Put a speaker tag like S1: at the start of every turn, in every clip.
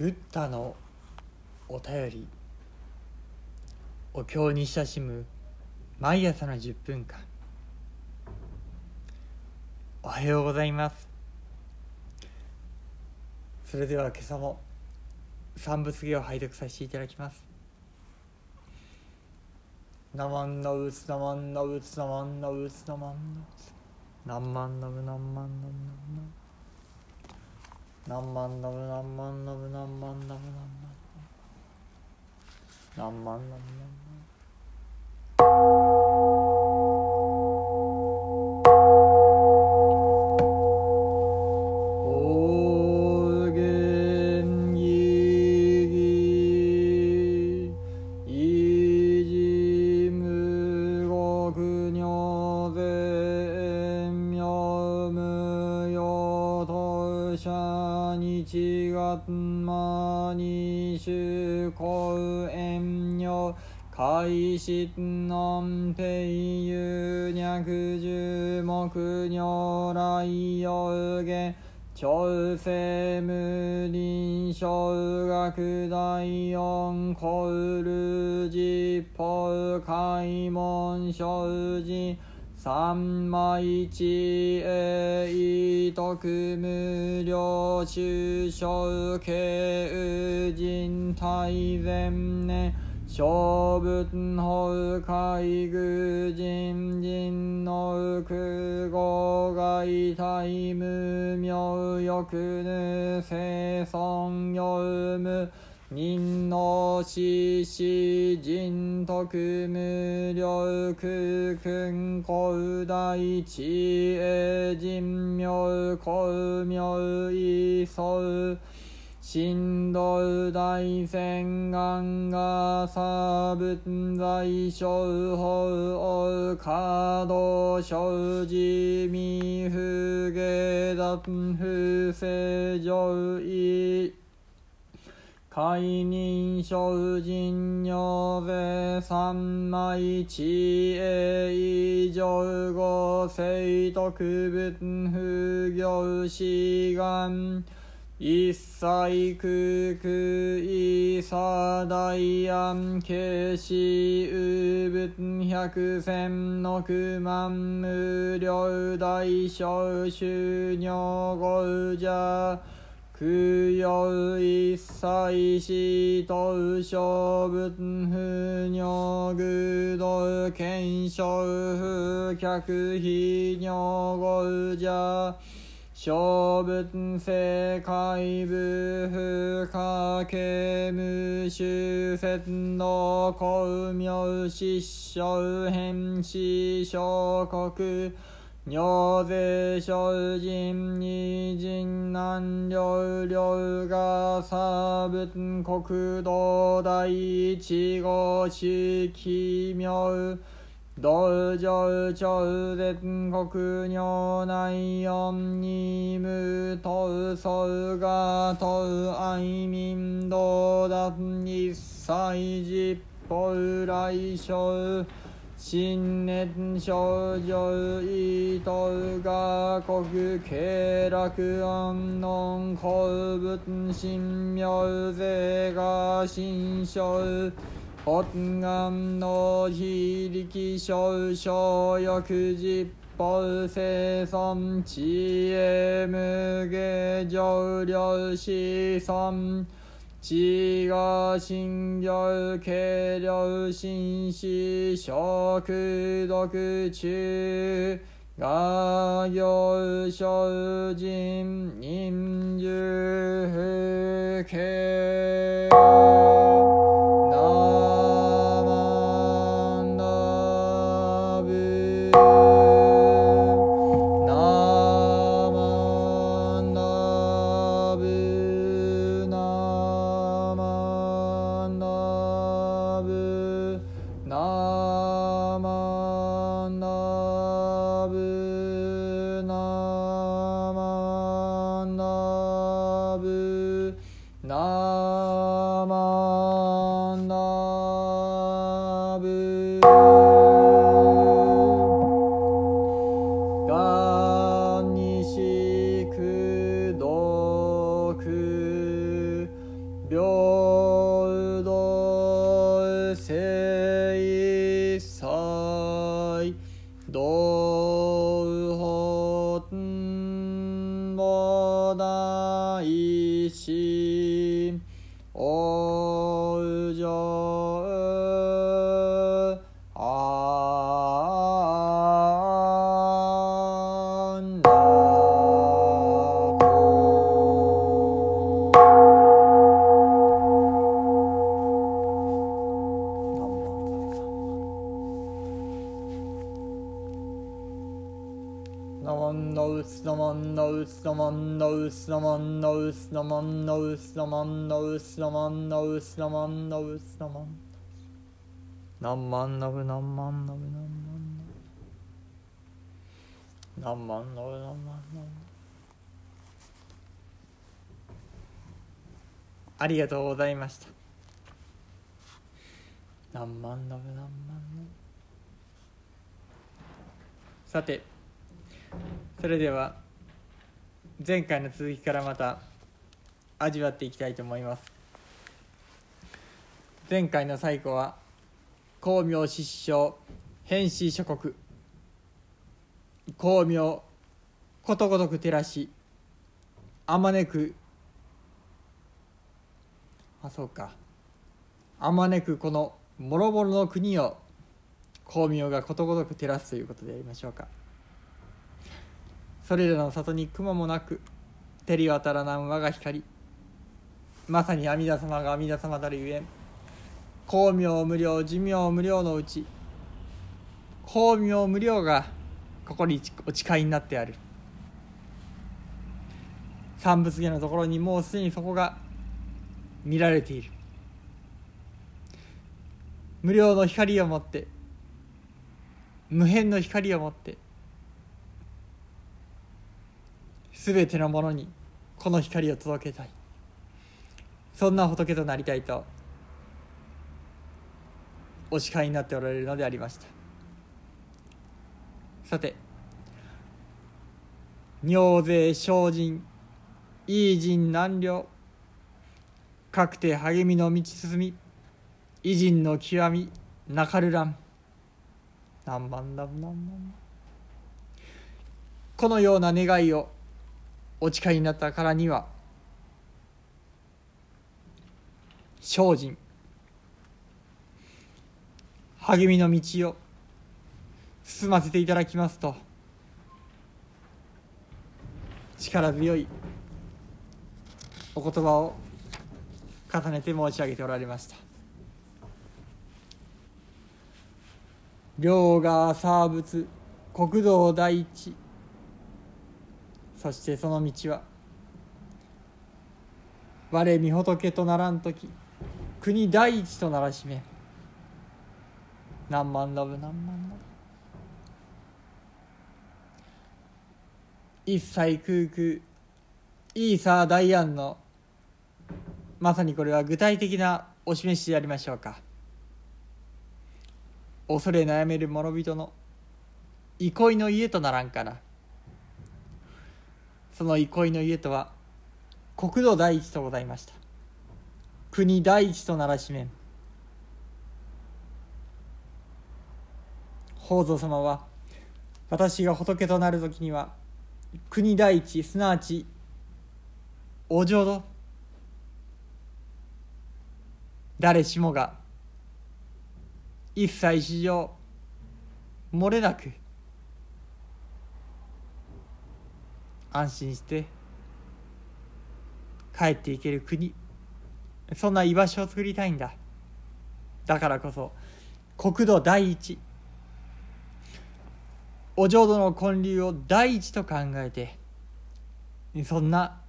S1: ブッダのお便りお経に親しむ毎朝の10分間。おはようございます。それでは今朝も三仏芸を拝読させていただきます。ナマンナウツナマンナウツナマンナウツナマンナウツ。ナマンナムナマンナムナンマン。何万ナム何万ナム何万ナム何万何万ナム何万開始南平有脈十目如来有下朝鮮無林小学第四コル実法開門生寺三枚一栄徳無料中小慶宇人大前年小仏法海愚人人の空語外大無名欲ぬ生存よ無人の死死人徳無力君古大知恵人名公名異相神道大仙願がさぶん仏在所法おうかどしょうじみふげだんふせじょういかいにんしょうじんよぜさんまいちえいじょうごせいとくぶんふぎょうしがん一切空空異差大安慶死右仏百千の九万無量大小修行五者供養一切死と小仏不尿愚道検証不客非尿五者小仏世界部不可形無修説の公明失笑変死小国尿税精進二人南両両が差仏国道第一号式妙道場超絶国如内四二無等相が等愛民道脱一切実法来生新年少女意図が国経楽安能公仏神妙税が新生。発願の非力少々欲実法生存知恵無下上量子孫知が信行軽量心死食毒中が行精進人獣不敬しおうじょう。ウスナマンナウスナマンナウスナマン何万ナブ何万ナブ何万ナブ何万ナブ何万ナブありがとうございました何万ナブ何万ナブさてそれでは前回の続きからまた味わっていきたいと思います。前回の最後は光明失笑変死諸国。光明ことごとく照らしあまねくあそうか。あまねくこのもろもろの国を光明がことごとく照らすということでやりましょうか。それらの里に雲もなく照り渡らなん我が光まさに阿弥陀様が阿弥陀様たるゆえん光明無量寿命無量のうち光明無量がここにお誓いになってある。三仏下のところにもうすでにそこが見られている。無量の光を持って無辺の光を持ってすべてのものにこの光を届けたい。そんな仏となりたいとお誓いになっておられるのでありました。さて尿税精進いい人難量確定励みの道進み偉人の極みなかるらん。何万何万何万このような願いをお誓いになったからには精進。励みの道を進ませていただきますと力強いお言葉を重ねて申し上げておられました。両側サーブツ国道第一。そしてその道は。我御仏とならん時国第一とならしめ。何万ラブ何万ラブ。一切空空イーサー大安のまさにこれは具体的なお示しでありましょうか。恐れ悩める諸人の憩いの家とならんかなその憩いの家とは国土第一とございました。国第一とならしめん。法蔵様は私が仏となる時には国第一すなわちお浄土誰しもが一切史上漏れなく安心して帰っていける国そんな居場所を作りたいんだ。だからこそ国土第一お浄土の建立を第一と考えてそんな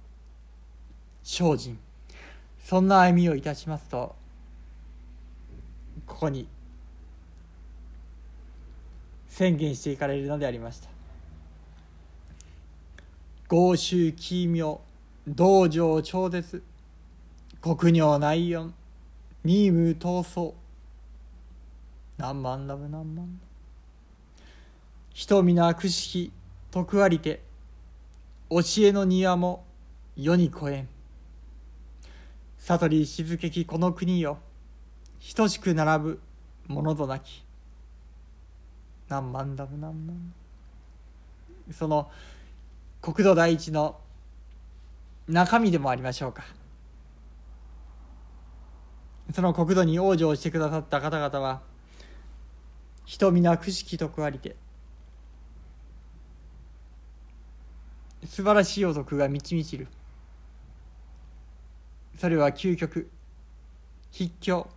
S1: 精進そんな歩みをいたしますとここに宣言していかれるのでありました。豪州奇妙道場超絶。国尿内音任務闘争。何万ラブ何万。人皆悪しき徳ありて。教えの庭も世に越えん。悟り静けきこの国よ。等しく並ぶものとなき。何万だも何万。その国土第一の中身でもありましょうか。その国土に往生してくださった方々は人皆くしき徳ありて素晴らしい男が満ち満ちる。それは究極筆教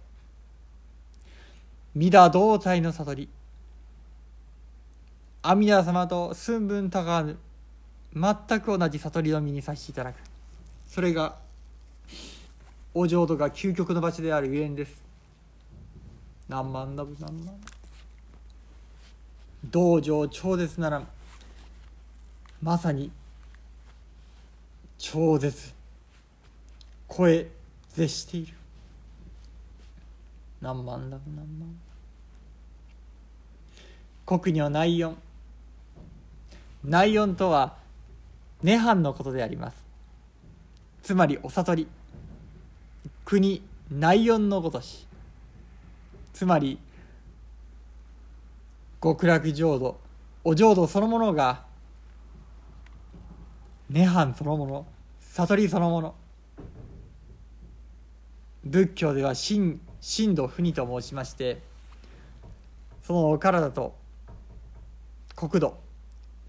S1: 御陀胴体の悟り。阿弥陀様と寸分たがわぬ全く同じ悟りの身にさせていただく。それがお浄土が究極の場所であるゆえんです。何万ダブ何万道場超絶ならまさに超絶。超え絶している。何万だ何万。国女内音内音とは涅槃のことであります。つまりお悟り。国内音のごとし。つまり極楽浄土。お浄土そのものが涅槃そのもの。悟りそのもの。仏教では真真度不二と申しましてそのお体と国土。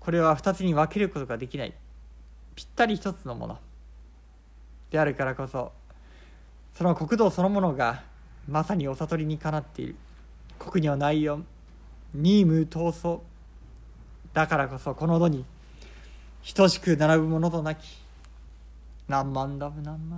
S1: これは二つに分けることができない。ぴったり一つのものであるからこそその国道そのものがまさにお悟りにかなっている。国には内容任務闘争。だからこそこの土に等しく並ぶものとなき。何万だ何万。